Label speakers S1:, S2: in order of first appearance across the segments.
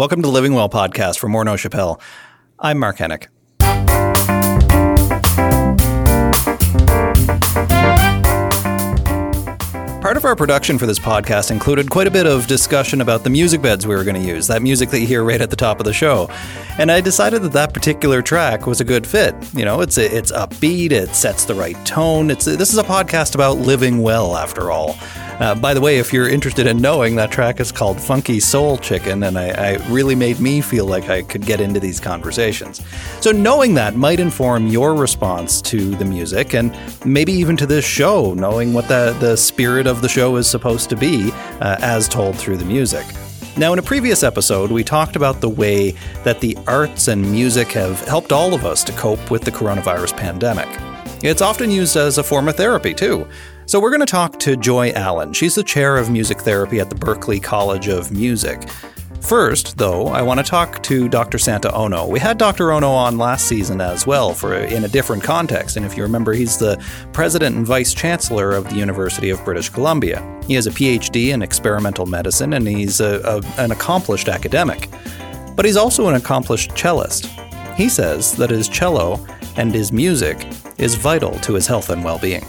S1: Welcome to Living Well podcast for Morneau Shepell. I'm Mark Henick. Part of our production for this podcast included quite a bit of discussion about the music beds we were going to use, that music that you hear right at the top of the show. And I decided that that particular track was a good fit. You know, it's it's upbeat, it sets the right tone. It's this is a podcast about living well after all. Uh, by the way, if you're interested in knowing, that track is called Funky Soul Chicken, and I, I really made me feel like I could get into these conversations. So, knowing that might inform your response to the music and maybe even to this show, knowing what the, the spirit of the show is supposed to be uh, as told through the music. Now, in a previous episode, we talked about the way that the arts and music have helped all of us to cope with the coronavirus pandemic. It's often used as a form of therapy, too. So, we're going to talk to Joy Allen. She's the chair of music therapy at the Berklee College of Music. First, though, I want to talk to Dr. Santa Ono. We had Dr. Ono on last season as well for in a different context, and if you remember, he's the president and vice chancellor of the University of British Columbia. He has a PhD in experimental medicine, and he's a, a, an accomplished academic. But he's also an accomplished cellist. He says that his cello and his music is vital to his health and well-being.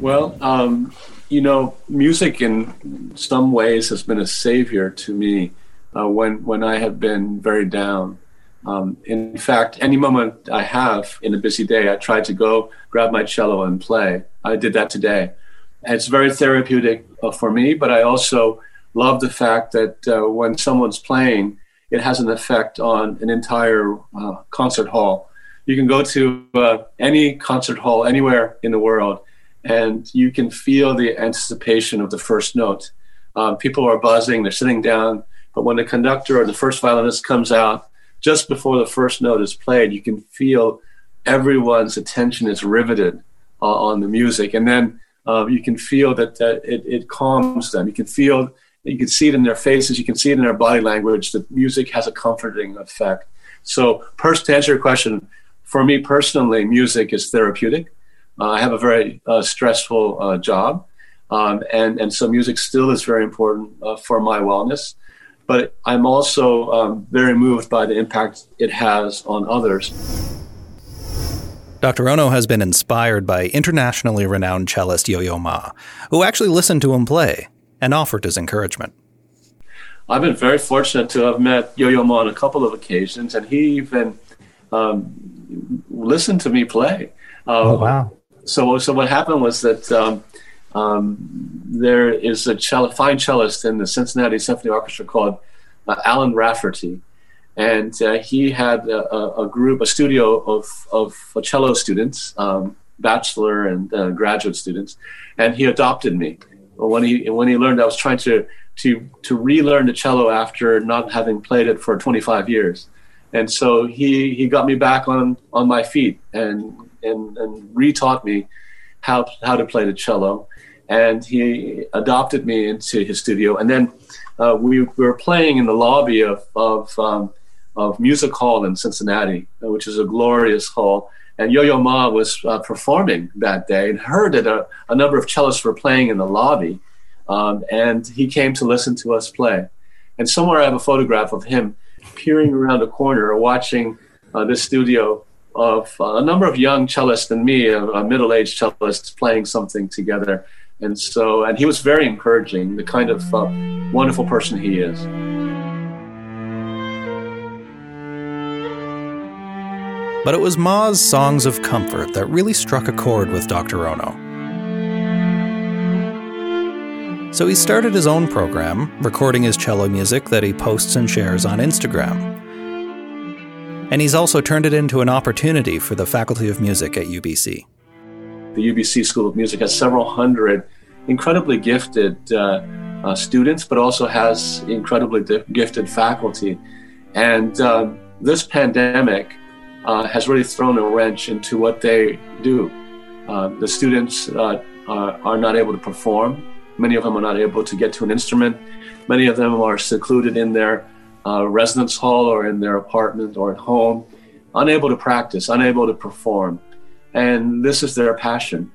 S2: Well, um, you know, music in some ways has been a savior to me uh, when when I have been very down. Um, in fact, any moment I have in a busy day, I try to go grab my cello and play. I did that today. It's very therapeutic uh, for me, but I also love the fact that uh, when someone's playing, it has an effect on an entire uh, concert hall. You can go to uh, any concert hall anywhere in the world, and you can feel the anticipation of the first note. Um, people are buzzing, they're sitting down, but when the conductor or the first violinist comes out, just before the first note is played, you can feel everyone's attention is riveted uh, on the music, and then uh, you can feel that, that it, it calms them. You can feel, you can see it in their faces, you can see it in their body language. That music has a comforting effect. So, first, to answer your question, for me personally, music is therapeutic. Uh, I have a very uh, stressful uh, job, um, and and so music still is very important uh, for my wellness. But I'm also um, very moved by the impact it has on others.
S1: Dr. Ono has been inspired by internationally renowned cellist Yo Yo Ma, who actually listened to him play and offered his encouragement.
S2: I've been very fortunate to have met Yo Yo Ma on a couple of occasions, and he even um, listened to me play.
S3: Uh, oh, wow
S2: so so what happened was that um, um, there is a cello, fine cellist in the Cincinnati Symphony Orchestra called uh, Alan Rafferty, and uh, he had a, a, group, a studio of of cello students, um, bachelor and uh, graduate students, and he adopted me. When he when he learned I was trying to to to relearn the cello after not having played it for 25 years, and so he he got me back on on my feet and and, and retaught me how how to play the cello, and he adopted me into his studio. And then uh, we, we, were playing in the lobby of of, um, of Music Hall in Cincinnati, which is a glorious hall. And Yo-Yo Ma was uh, performing that day and heard that a, a, number of cellists were playing in the lobby, um, and he came to listen to us play. And somewhere I have a photograph of him peering around a corner, watching uh, this studio of uh, a number of young cellists and me, a, a middle-aged cellist, playing something together. And so, and he was very encouraging, the kind of uh, wonderful person he is.
S1: But it was Ma's songs of comfort that really struck a chord with Dr. Ono. So he started his own program, recording his cello music that he posts and shares on Instagram. And he's also turned it into an opportunity for the Faculty of Music at UBC.
S2: The UBC School of Music has several hundred incredibly gifted uh, uh, students, but also has incredibly di- gifted faculty. And um, this pandemic uh, has really thrown a wrench into what they do. Uh, the students uh, are, are not able to perform. Many of them are not able to get to an instrument. Many of them are secluded in their uh, residence hall or in their apartment or at home, unable to practice, unable to perform. And this is their passion.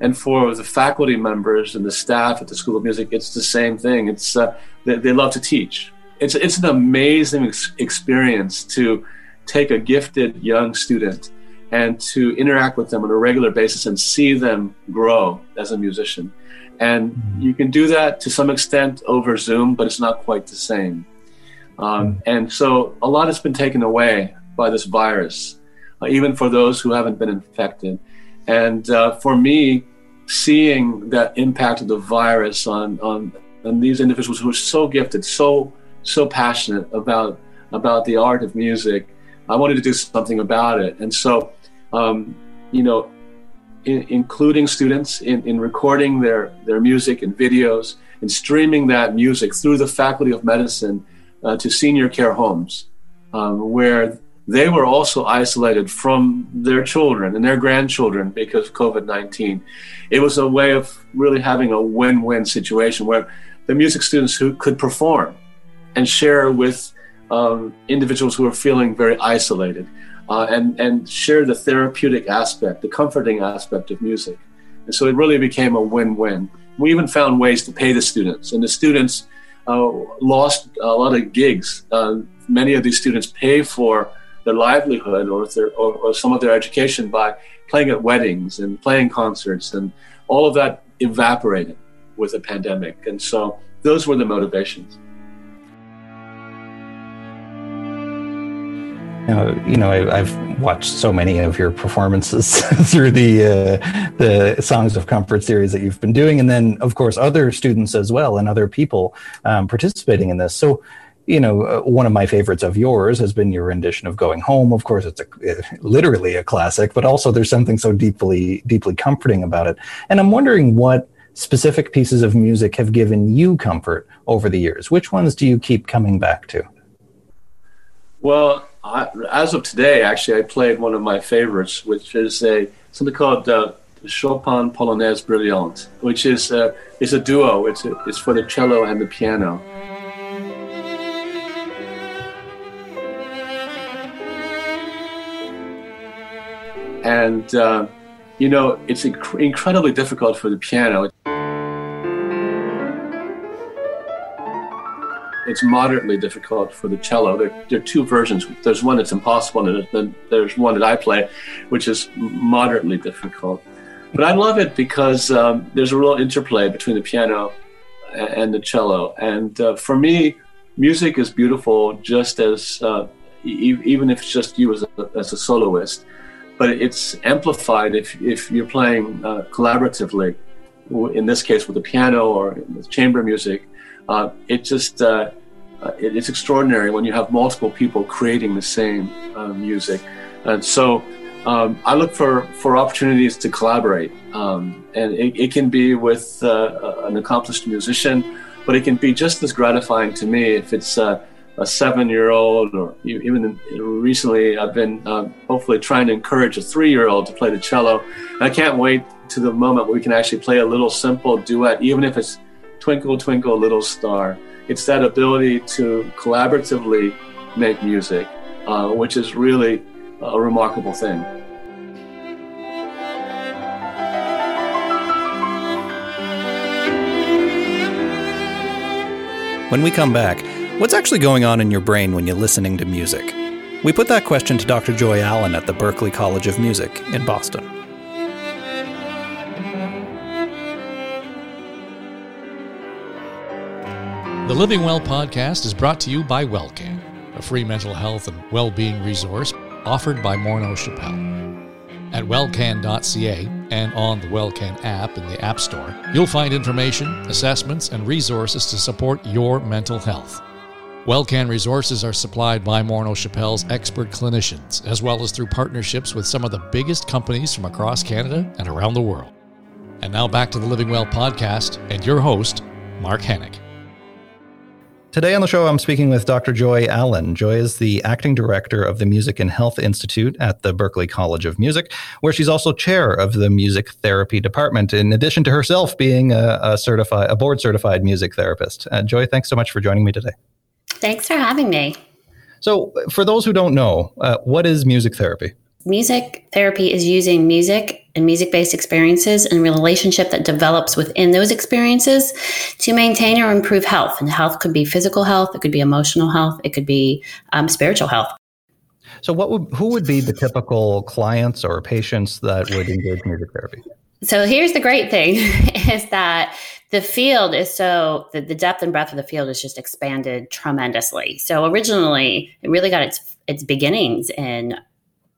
S2: And for the faculty members and the staff at the School of Music, it's the same thing. It's uh, they, they, love to teach. it's it's an amazing ex- experience to take a gifted young student and to interact with them on a regular basis and see them grow as a musician. And you can do that to some extent over Zoom, but it's not quite the same. Um, mm-hmm. and so a lot has been taken away by this virus, uh, even for those who haven't been infected. And uh, for me, seeing that impact of the virus on, on, on these individuals who are so gifted, so so passionate about about the art of music, I wanted to do something about it. And so, um, you know, in, including students in, in recording their, their music and videos and streaming that music through the Faculty of Medicine uh, to senior care homes, um, where they were also isolated from their children and their grandchildren because of COVID 19. It was a way of really having a win win situation where the music students who could perform and share with um, individuals who are feeling very isolated uh, and, and share the therapeutic aspect, the comforting aspect of music. And so it really became a win win. We even found ways to pay the students, and the students uh, lost a lot of gigs. Uh, many of these students pay for their livelihood or, their, or, or, some of their education by playing at weddings and playing concerts, and all of that evaporated with the pandemic. And so those were the motivations.
S1: Now, you know, I, have watched so many of your performances through the uh, the Songs of Comfort series that you've been doing, and then, of course, other students as well and other people um, participating in this. So, you know, uh, one of my favorites of yours has been your rendition of "Going Home." Of course, it's a, uh, literally a classic, but also there's something so deeply deeply comforting about it. And I'm wondering what specific pieces of music have given you comfort over the years. Which ones do you keep coming back to?
S2: Well, I, as of today, actually, I played one of my favorites, which is a something called uh, Chopin Polonaise Brillante, which is uh, is a duo. It's a, it's for the cello and the piano. And uh, you know, it's inc- incredibly difficult for the piano. It's moderately difficult for the cello. There, there, are two versions. There's one that's impossible, and then there's one that I play, which is moderately difficult. But I love it because um, there's a real interplay between the piano and the cello. And uh, for me, music is beautiful just as, uh, e- even if it's just you as a, as a soloist. But it's amplified if, if you're playing uh, collaboratively, in this case with the piano or with chamber music uh, it just uh, uh, it, it's extraordinary when you have multiple people creating the same uh, music, and so um, I look for for opportunities to collaborate, um, and it, it, can be with uh, an accomplished musician, but it can be just as gratifying to me if it's a seven-year-old, or even recently, I've been uh, hopefully trying to encourage a three-year-old to play the cello. And I can't wait to the moment where we can actually play a little simple duet, even if it's Twinkle, Twinkle, Little Star. It's that ability to collaboratively make music, uh, which is really a remarkable thing.
S1: When we come back, what's actually going on in your brain when you're listening to music? We put that question to Dr. Joy Allen at the Berklee College of Music in Boston.
S3: The Living Well podcast is brought to you by WellCan, a free mental health and well-being resource offered by Morneau Shepell. At wellcan.ca and on the WellCan app in the App Store, you'll find information, assessments, and resources to support your mental health. WellCan resources are supplied by Morneau Shepell's expert clinicians, as well as through partnerships with some of the biggest companies from across Canada and around the world. And now back to the Living Well podcast and your host, Mark Henick.
S1: Today on the show, I'm speaking with Dr. Joy Allen. Joy is the acting director of the Music and Health Institute at the Berklee College of Music, where she's also chair of the music therapy department, in addition to herself being a, a certified, a board certified music therapist. Uh, Joy, thanks so much for joining me today.
S4: Thanks for having me.
S1: So, for those who don't know, uh, what is music therapy?
S4: Music therapy is using music and music based experiences and relationship that develops within those experiences to maintain or improve health. And health could be physical health, it could be emotional health, it could be um, spiritual health.
S1: So, what would who would be the typical clients or patients that would engage music therapy?
S4: So here's the great thing is that the field is so the, the depth and breadth of the field is just expanded tremendously. So originally it really got its its beginnings in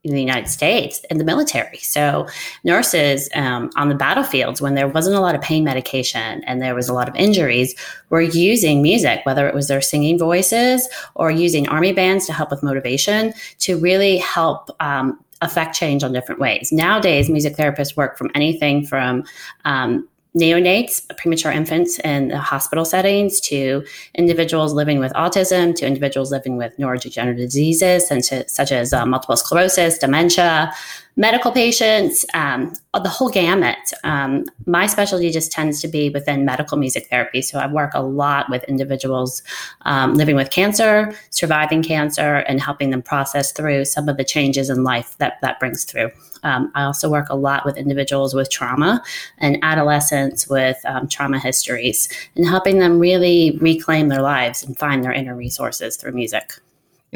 S4: in the United States in the military. So nurses um, on the battlefields, when there wasn't a lot of pain medication and there was a lot of injuries, were using music, whether it was their singing voices or using army bands to help with motivation, to really help um, affect change on different ways. Nowadays, music therapists work from anything from um, neonates, premature infants in the hospital settings, to individuals living with autism, to individuals living with neurodegenerative diseases such as, such as uh, multiple sclerosis, dementia, medical patients, um, the whole gamut. Um, my specialty just tends to be within medical music therapy. So I work a lot with individuals um, living with cancer, surviving cancer, and helping them process through some of the changes in life that that brings through. Um, I also work a lot with individuals with trauma and adolescents with um, trauma histories and helping them really reclaim their lives and find their inner resources through music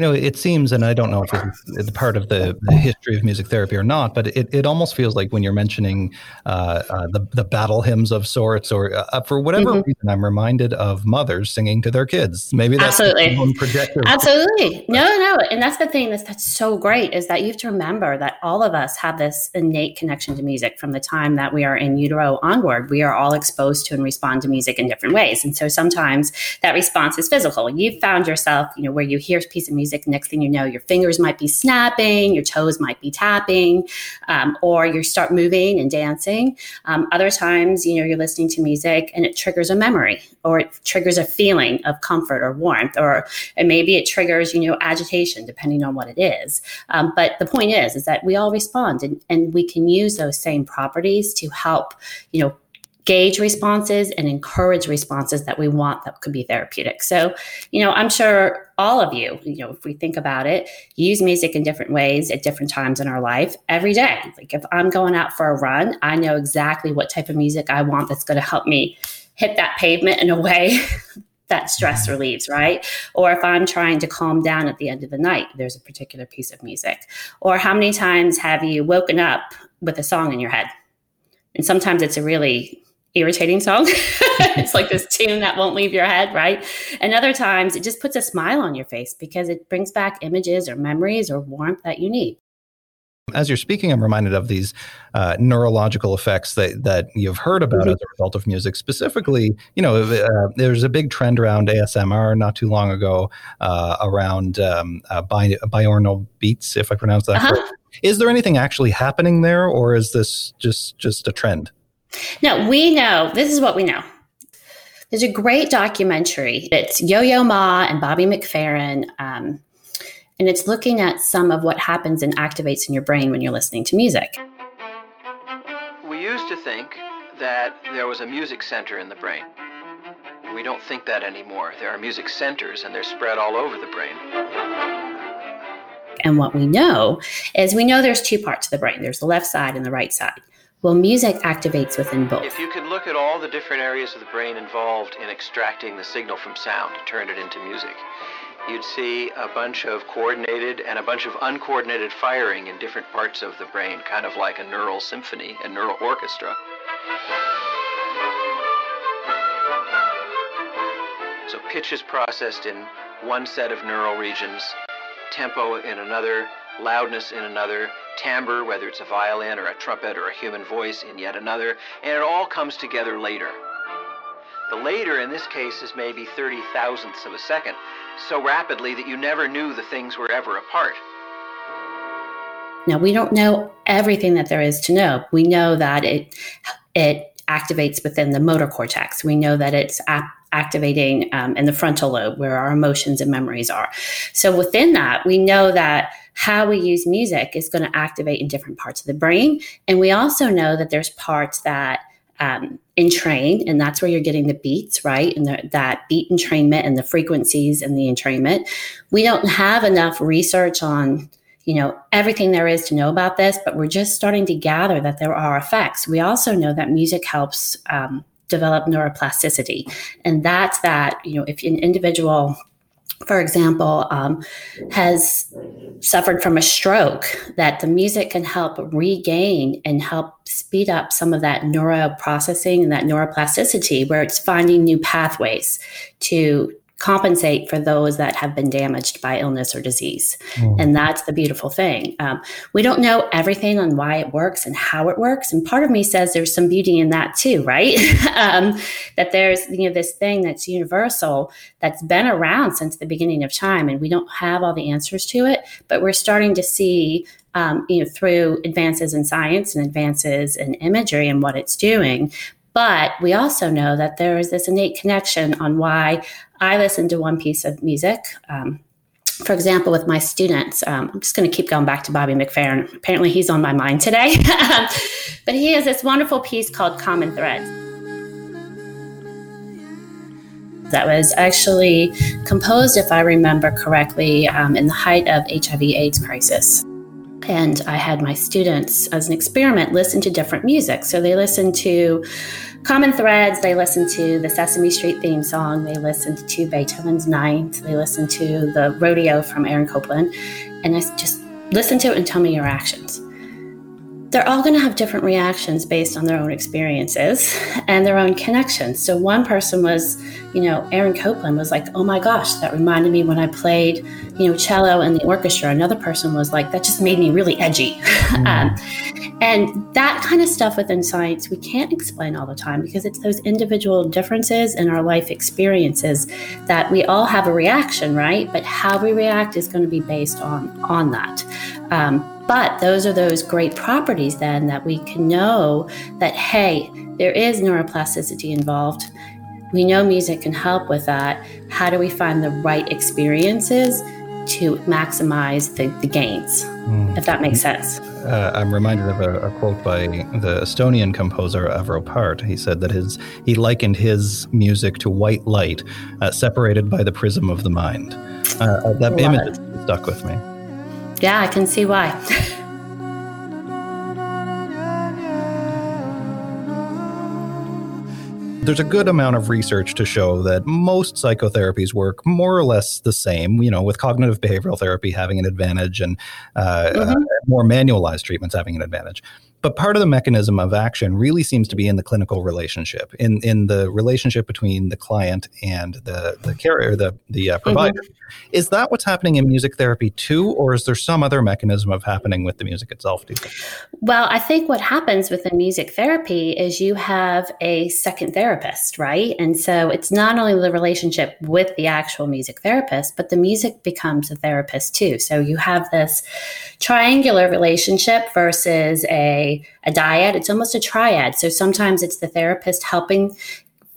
S1: you know, it seems, and I don't know if it's part of the, the, history of music therapy or not, but it, it almost feels like when you're mentioning uh, uh, the, the battle hymns of sorts, or uh, for whatever mm-hmm. reason, I'm reminded of mothers singing to their kids. Maybe that's
S4: absolutely projector. Absolutely, no, no, and that's the thing that's that's so great is that you have to remember that all of us have this innate connection to music from the time that we are in utero onward. We are all exposed to and respond to music in different ways, and so sometimes that response is physical. You've found yourself, you know, where you hear a piece of music music. Next thing you know, your fingers might be snapping, your toes might be tapping, um, or you start moving and dancing. Um, other times, you know, you're listening to music and it triggers a memory or it triggers a feeling of comfort or warmth, or and maybe it triggers, you know, agitation, depending on what it is. Um, but the point is, is that we all respond and, and we can use those same properties to help, you know, gauge responses and encourage responses that we want that could be therapeutic. So, you know, I'm sure all of you, you know, if we think about it, use music in different ways at different times in our life every day. Like if I'm going out for a run, I know exactly what type of music I want that's going to help me hit that pavement in a way that stress relieves, right? Or if I'm trying to calm down at the end of the night, there's a particular piece of music. Or how many times have you woken up with a song in your head? And sometimes it's a really irritating song. it's like this tune that won't leave your head, right? And other times it just puts a smile on your face because it brings back images or memories or warmth that you need.
S1: As you're speaking, I'm reminded of these uh, neurological effects that, that you've heard about mm-hmm. as a result of music. Specifically, you know, uh, there's a big trend around ASMR not too long ago uh, around um, uh, bi- binaural beats, if I pronounce that uh-huh. correctly. Is there anything actually happening there, or is this just just a trend?
S4: No, we know this is what we know. There's a great documentary. It's Yo Yo Ma and Bobby McFerrin. Um, and it's looking at some of what happens and activates in your brain when you're listening to music.
S5: We used to think that there was a music center in the brain. We don't think that anymore. There are music centers and they're spread all over the brain.
S4: And what we know is we know there's two parts of the brain there's the left side and the right side. Well, music activates within both.
S5: If you could look at all the different areas of the brain involved in extracting the signal from sound to turn it into music, you'd see a bunch of coordinated and a bunch of uncoordinated firing in different parts of the brain, kind of like a neural symphony, a neural orchestra. So pitch is processed in one set of neural regions, tempo in another, loudness in another, timbre, whether it's a violin or a trumpet or a human voice, in yet another, and it all comes together later. The later in this case is maybe 30 thousandths of a second, so rapidly that you never knew the things were ever apart.
S4: Now we don't know everything that there is to know. We know that it it activates within the motor cortex. We know that it's ap- activating um, in the frontal lobe where our emotions and memories are. So within that, we know that how we use music is going to activate in different parts of the brain. And we also know that there's parts that um, entrain, and that's where you're getting the beats, right? And the, that beat entrainment and the frequencies and the entrainment. We don't have enough research on you know everything there is to know about this but we're just starting to gather that there are effects we also know that music helps um, develop neuroplasticity and that's that you know if an individual for example, um, has suffered from a stroke, that the music can help regain and help speed up some of that neuroprocessing and that neuroplasticity, where it's finding new pathways to compensate for those that have been damaged by illness or disease. Mm. And that's the beautiful thing. Um, we don't know everything on why it works and how it works. And part of me says there's some beauty in that too, right? um, that there's, you know, this thing that's universal that's been around since the beginning of time and we don't have all the answers to it, but we're starting to see um, you know, through advances in science and advances in imagery and what it's doing. But we also know that there is this innate connection on why I listen to one piece of music. Um, for example, with my students, um, I'm just going to keep going back to Bobby McFerrin. Apparently, he's on my mind today. but he has this wonderful piece called Common Threads. That was actually composed, if I remember correctly, um, in the height of HIV/AIDS crisis. And I had my students, as an experiment, listen to different music. So they listened to Common Threads, they listened to the Sesame Street theme song, they listened to Beethoven's Ninth, they listened to the Rodeo from Aaron Copland. And I just listen to it and tell me your reactions they're all going to have different reactions based on their own experiences and their own connections. So one person was, you know, Aaron Copland was like, "Oh my gosh, that reminded me when I played, you know, cello in the orchestra." Another person was like, "That just made me really edgy." Mm. um, and that kind of stuff within science we can't explain all the time because it's those individual differences in our life experiences that we all have a reaction, right? But how we react is going to be based on on that. Um, but those are those great properties then that we can know that, hey, there is neuroplasticity involved. We know music can help with that. How do we find the right experiences to maximize the, the gains, mm. if that makes sense?
S1: Uh, I'm reminded of a, a, quote by the Estonian composer Arvo Pärt. He said that his he likened his music to white light, uh, separated by the prism of the mind. Uh, uh that image stuck with me.
S4: Yeah, I can see why.
S1: There's a good amount of research to show that most psychotherapies work more or less the same, you know, with cognitive behavioral therapy having an advantage and uh, mm-hmm. uh, more manualized treatments having an advantage. But part of the mechanism of action really seems to be in the clinical relationship, in in the relationship between the client and the the carrier, the the uh, provider. Mm-hmm. Is that what's happening in music therapy too, or is there some other mechanism of happening with the music itself? Do?
S4: Well, I think what happens within music therapy is you have a second therapist, right? And so it's not only the relationship with the actual music therapist, but the music becomes a therapist too. So you have this triangular relationship versus a a, dyad, it's almost a triad. So sometimes it's the therapist helping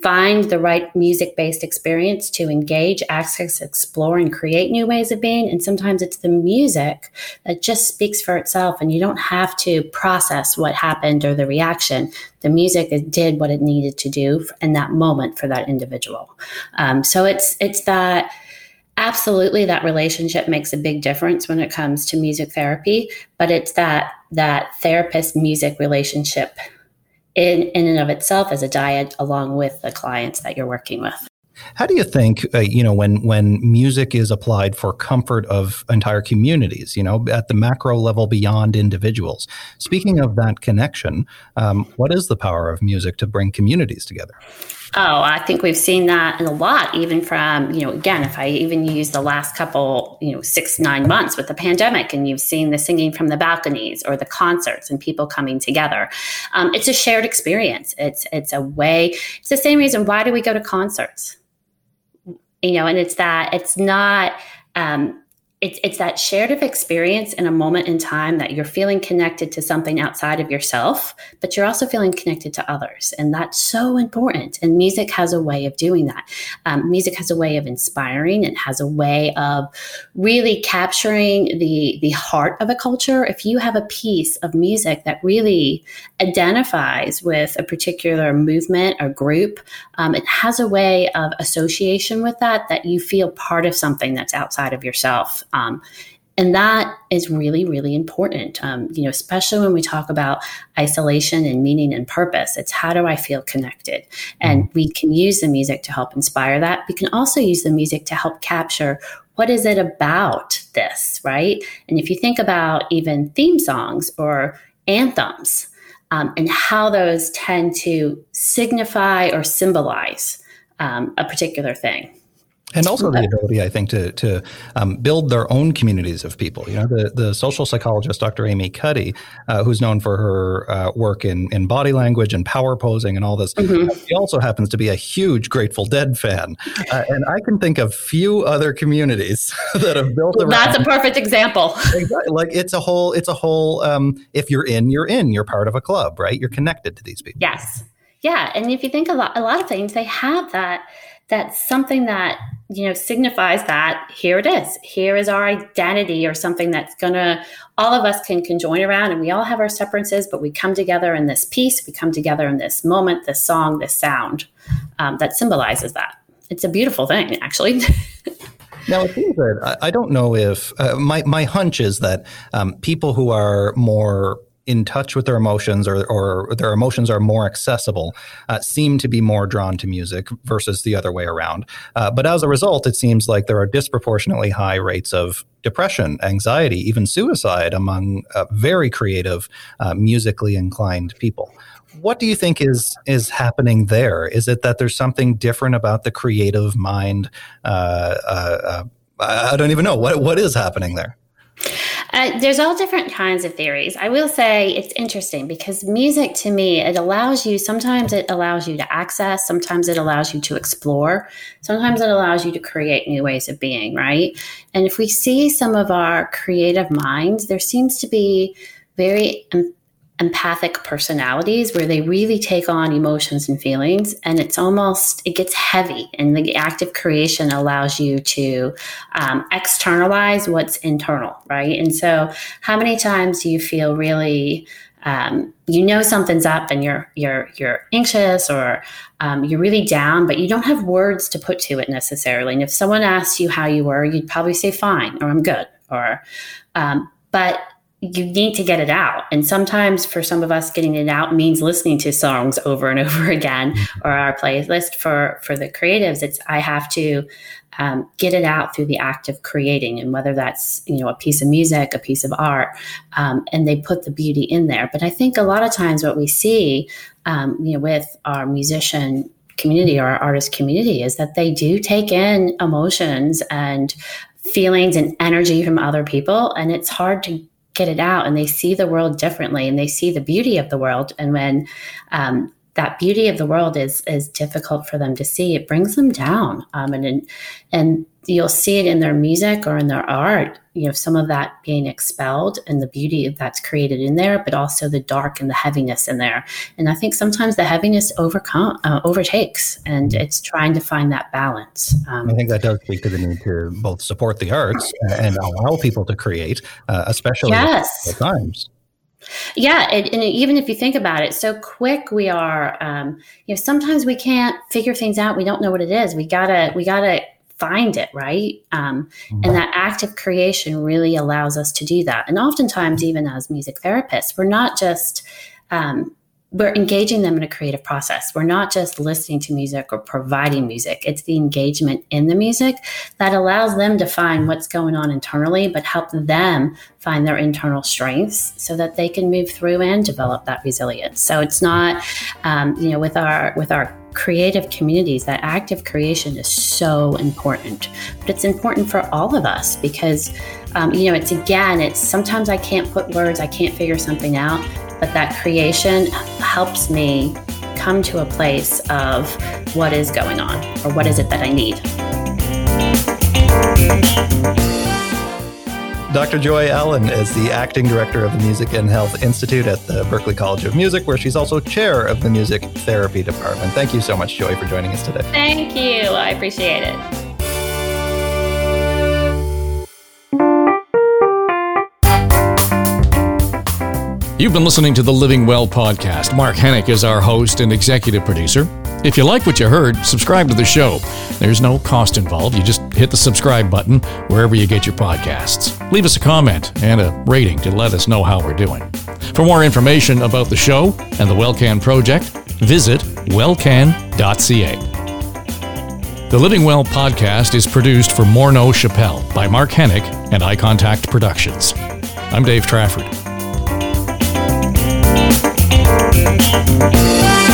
S4: find the right music based experience to engage, access, explore, and create new ways of being. And sometimes it's the music that just speaks for itself, and you don't have to process what happened or the reaction. The music did what it needed to do in that moment for that individual. Um, so it's it's that absolutely that relationship makes a big difference when it comes to music therapy but it's that that therapist music relationship in in and of itself as a dyad along with the clients that you're working with
S1: how do you think, uh, you know, when when music is applied for comfort of entire communities, you know, at the macro level beyond individuals? Speaking of that connection, um, what is the power of music to bring communities together?
S4: Oh, I think we've seen that a lot, even from, you know, again, if I even use the last couple, you know, six, nine months with the pandemic, and you've seen the singing from the balconies or the concerts and people coming together. Um, it's a shared experience. It's it's a way, it's the same reason why do we go to concerts? You know, and it's that it's not um, it's it's that shared of experience in a moment in time that you're feeling connected to something outside of yourself, but you're also feeling connected to others, and that's so important. And music has a way of doing that. Um, music has a way of inspiring. It has a way of really capturing the the heart of a culture. If you have a piece of music that really identifies with a particular movement or group, um, it has a way of association with that that you feel part of something that's outside of yourself. Um, and that is really really important. Um, you know especially when we talk about isolation and meaning and purpose it's how do i feel connected? And we can use the music to help inspire that. We can also use the music to help capture what is it about this right? And if you think about even theme songs or anthems um, and how those tend to signify or symbolize um, a particular thing
S1: and also the ability, I think, to to um, build their own communities of people. You know, the the social psychologist Dr. Amy Cuddy, uh, who's known for her uh, work in in body language and power posing and all this, mm-hmm. she also happens to be a huge Grateful Dead fan, uh, and I can think of few other communities that have built.
S4: Around. That's a perfect example.
S1: exactly. Like it's a whole. It's a whole. Um, if you're in, you're in. You're part of a club, right? You're connected to these people.
S4: Yes. Yeah, and if you think a lot, a lot of things, they have that that's something that you know signifies that here it is. Here is our identity or something that's gonna all of us can conjoin around and we all have our separatences but we come together in this piece we come together in this moment this song this sound um, that symbolizes that. It's a beautiful thing actually.
S1: Now it seems that I, don't know if uh, my my hunch is that um, people who are more in touch with their emotions or, or their emotions are more accessible uh, seem to be more drawn to music versus the other way around. Uh, but as a result, it seems like there are disproportionately high rates of depression, anxiety, even suicide among uh, very creative, uh, musically inclined people. What do you think is is happening there? Is it that there's something different about the creative mind? Uh, uh, I don't even know what what is happening there.
S4: Uh, there's all different kinds of theories. I will say it's interesting because music to me, it allows you, sometimes it allows you to access, sometimes it allows you to explore, sometimes it allows you to create new ways of being, right? And if we see some of our creative minds, there seems to be very empathic personalities where they really take on emotions and feelings. And it's almost it gets heavy and the active creation allows you to um, externalize what's internal right? And so how many times do you feel really um, you know something's up and you're you're you're anxious or um, you're really down but you don't have words to put to it necessarily? And if someone asks you how you were you'd probably say fine or i'm good or um, but you need to get it out. And sometimes for some of us, getting it out means listening to songs over and over again or our playlist. For, for the creatives, it's I have to um, get it out through the act of creating. And whether that's, you know, a piece of music, a piece of art, um, and they put the beauty in there. But I think a lot of times what we see, um, you know, with our musician community or our artist community is that they do take in emotions and feelings and energy from other people. And it's hard to get it out and they see the world differently and they see the beauty of the world. And when um, that beauty of the world is is difficult for them to see, it brings them down. Um, and and you'll see it in their music or in their art. You know, some of that being expelled and the beauty that's created in there, but also the dark and the heaviness in there. And I think sometimes the heaviness overcome uh, overtakes, and it's trying to find that balance.
S1: Um, I think that does speak to the need to both support the arts and allow people to create, uh, especially yes. at times.
S4: Yeah, and, and, even if you think about it, so quick we are. Um, you know, sometimes we can't figure things out. We don't know what it is. We gotta, we gotta find it, right? Um, and that active creation really allows us to do that. And oftentimes, even as music therapists, we're not just um, we're engaging them in a creative process. We're not just listening to music or providing music. It's the engagement in the music that allows them to find what's going on internally, but help them find their internal strengths so that they can move through and develop that resilience. So it's not, um, you know, with our with our creative communities, that active creation is so important. But it's important for all of us because, um, you know, it's again, it's sometimes I can't put words, I can't figure something out but that creation helps me come to a place of what is going on or what is it that I need.
S1: Dr. Joy Allen is the acting director of the Music and Health Institute at the Berklee College of Music, where she's also chair of the Music Therapy Department. Thank you so much, Joy, for joining us today.
S4: Thank you. I appreciate it.
S3: You've been listening to the Living Well podcast. Mark Henick is our host and executive producer. If you like what you heard, subscribe to the show. There's no cost involved. You just hit the subscribe button wherever you get your podcasts. Leave us a comment and a rating to let us know how we're doing. For more information about the show and the WellCan project, visit wellcan.ca. The Living Well podcast is produced for Morneau Shepell by Mark Henick and Eye Contact Productions. I'm Dave Trafford. Música